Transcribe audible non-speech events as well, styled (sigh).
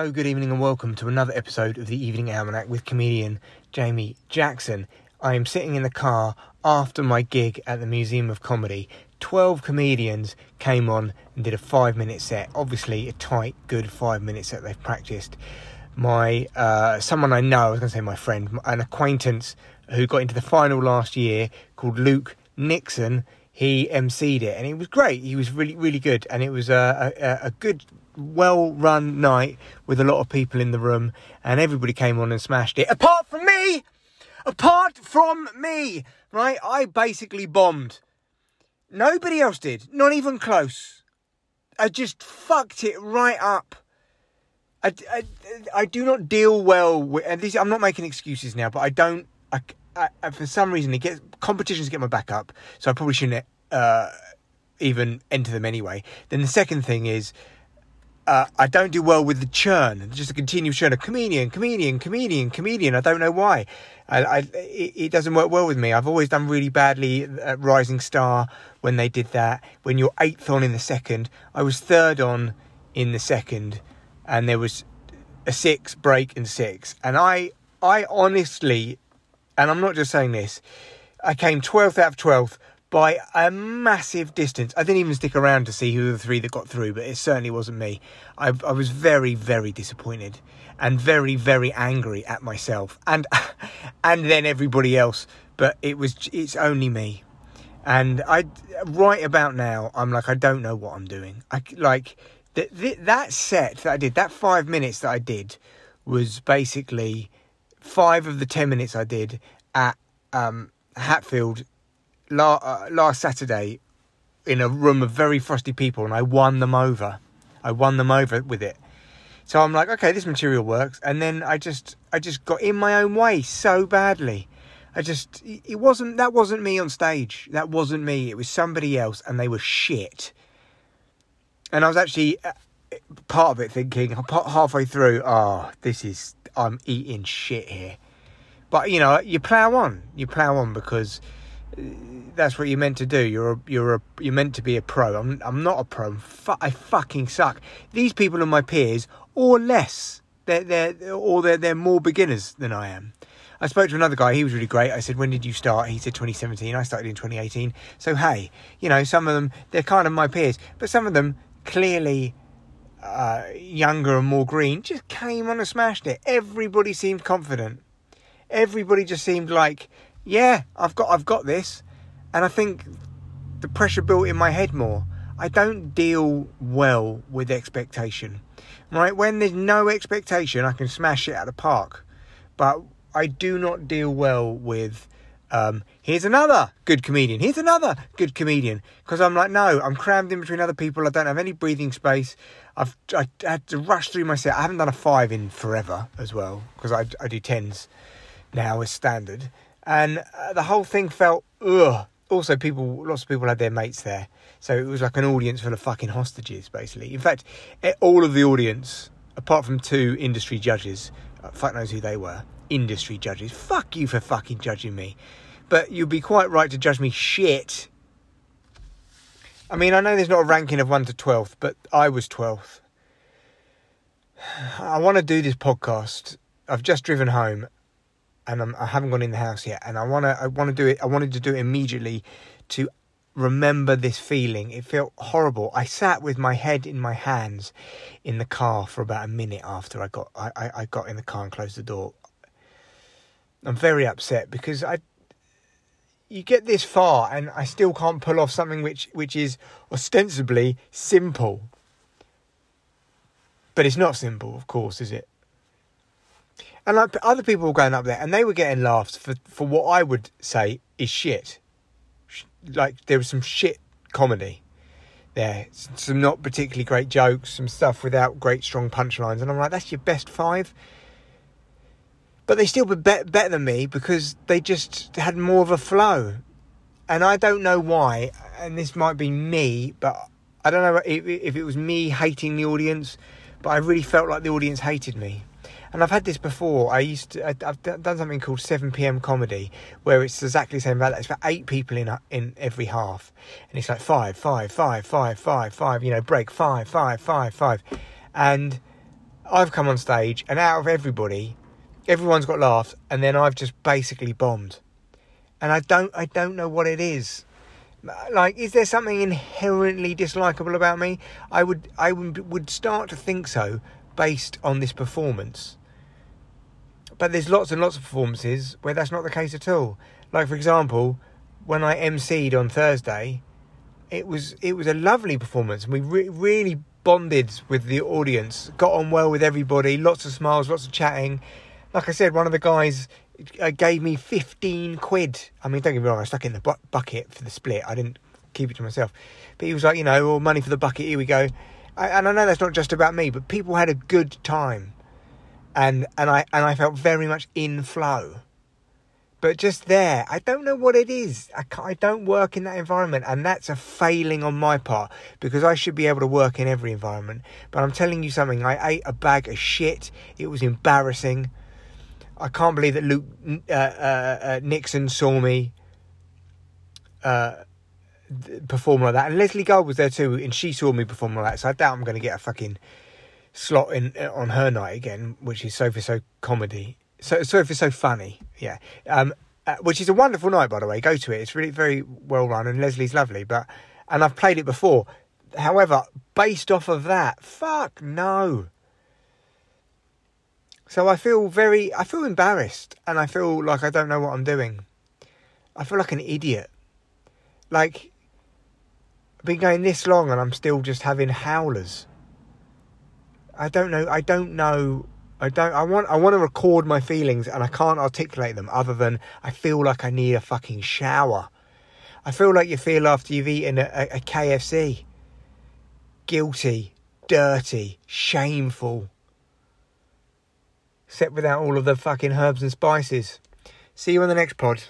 Hello, good evening, and welcome to another episode of the Evening Almanac with comedian Jamie Jackson. I am sitting in the car after my gig at the Museum of Comedy. 12 comedians came on and did a five minute set. Obviously, a tight, good five minute set they've practiced. My, uh, someone I know, I was going to say my friend, an acquaintance who got into the final last year called Luke Nixon, he emceed it and it was great. He was really, really good. And it was a, a, a good well run night with a lot of people in the room, and everybody came on and smashed it. Apart from me! Apart from me! Right? I basically bombed. Nobody else did. Not even close. I just fucked it right up. I, I, I do not deal well with, and this, I'm not making excuses now, but I don't, I, I, for some reason, it gets, competitions get my back up, so I probably shouldn't uh, even enter them anyway. Then the second thing is, uh, I don't do well with the churn, just a continuous churn of comedian, comedian, comedian, comedian. I don't know why. I, I, it, it, doesn't work well with me. I've always done really badly at Rising Star when they did that. When you're eighth on in the second, I was third on in the second, and there was a six break and six. And I, I honestly, and I'm not just saying this, I came 12th out of 12th by a massive distance. I didn't even stick around to see who the three that got through, but it certainly wasn't me. I, I was very, very disappointed and very, very angry at myself and (laughs) and then everybody else. But it was it's only me, and I right about now I'm like I don't know what I'm doing. I like that that set that I did that five minutes that I did was basically five of the ten minutes I did at um, Hatfield la- uh, last Saturday in a room of very frosty people, and I won them over. I won them over with it. So I'm like, okay, this material works, and then I just, I just got in my own way so badly. I just, it wasn't, that wasn't me on stage. That wasn't me. It was somebody else, and they were shit. And I was actually uh, part of it thinking halfway through, oh, this is, I'm eating shit here. But you know, you plow on. You plow on because that's what you're meant to do. You're a, you're a, you're meant to be a pro. I'm I'm not a pro. I fucking suck. These people are my peers or less. They're they're or they're they're more beginners than I am. I spoke to another guy. He was really great. I said, "When did you start?" He said, "2017." I started in 2018. So hey, you know, some of them they're kind of my peers, but some of them clearly uh, younger and more green just came on and smashed it. Everybody seemed confident. Everybody just seemed like yeah, I've got I've got this, and I think the pressure built in my head more. I don't deal well with expectation. Right, when there's no expectation, I can smash it out of the park, but I do not deal well with. Um, here's another good comedian. Here's another good comedian. Because I'm like, no, I'm crammed in between other people. I don't have any breathing space. I've I had to rush through my set. I haven't done a five in forever as well because I, I do tens now as standard and uh, the whole thing felt ugh. Also, people, lots of people had their mates there, so it was like an audience full of fucking hostages, basically. In fact, all of the audience, apart from two industry judges, uh, fuck knows who they were, industry judges. Fuck you for fucking judging me, but you'd be quite right to judge me shit. I mean, I know there's not a ranking of one to twelfth, but I was twelfth. (sighs) I want to do this podcast. I've just driven home and I'm, I have not gone in the house yet, and I wanna I wanna do it. I wanted to do it immediately to remember this feeling. It felt horrible. I sat with my head in my hands in the car for about a minute after I got I, I, I got in the car and closed the door. I'm very upset because I you get this far and I still can't pull off something which which is ostensibly simple. But it's not simple, of course, is it? And like other people were going up there, and they were getting laughs for for what I would say is shit. Like there was some shit comedy there, some not particularly great jokes, some stuff without great strong punchlines, and I'm like, that's your best five. But they still were better than me because they just had more of a flow, and I don't know why. And this might be me, but I don't know if, if it was me hating the audience, but I really felt like the audience hated me and I've had this before. I used to, I've done something called 7 p.m. comedy, where it's exactly the same about that. It's for eight people in in every half, and it's like five, five, five, five, five, five. You know, break five, five, five, five, and I've come on stage, and out of everybody, everyone's got laughs, and then I've just basically bombed. And I don't, I don't know what it is. Like, is there something inherently dislikable about me? I would, I would start to think so based on this performance. But there's lots and lots of performances where that's not the case at all. Like, for example, when I emceed on Thursday, it was it was a lovely performance. We re- really bonded with the audience, got on well with everybody, lots of smiles, lots of chatting. Like I said, one of the guys uh, gave me 15 quid. I mean, don't get me wrong, I stuck it in the bu- bucket for the split. I didn't keep it to myself. But he was like, you know, oh, money for the bucket, here we go. I, and I know that's not just about me, but people had a good time. And, and I and I felt very much in flow but just there, I don't know what it is. I, I don't work in that environment, and that's a failing on my part because I should be able to work in every environment. But I'm telling you something, I ate a bag of shit. It was embarrassing. I can't believe that Luke uh, uh, uh, Nixon saw me uh, perform like that, and Leslie Gold was there too, and she saw me perform like that. So I doubt I'm going to get a fucking slot in on her night again, which is so for so comedy so for so funny. Yeah. Um, uh, which is a wonderful night, by the way. Go to it. It's really very well run, and Leslie's lovely. But and I've played it before. However, based off of that, fuck no. So I feel very, I feel embarrassed, and I feel like I don't know what I'm doing. I feel like an idiot. Like I've been going this long, and I'm still just having howlers. I don't know. I don't know I don't. I want. I want to record my feelings, and I can't articulate them other than I feel like I need a fucking shower. I feel like you feel after you've eaten a, a, KFC. Guilty, dirty, shameful. Except without all of the fucking herbs and spices. See you on the next pod.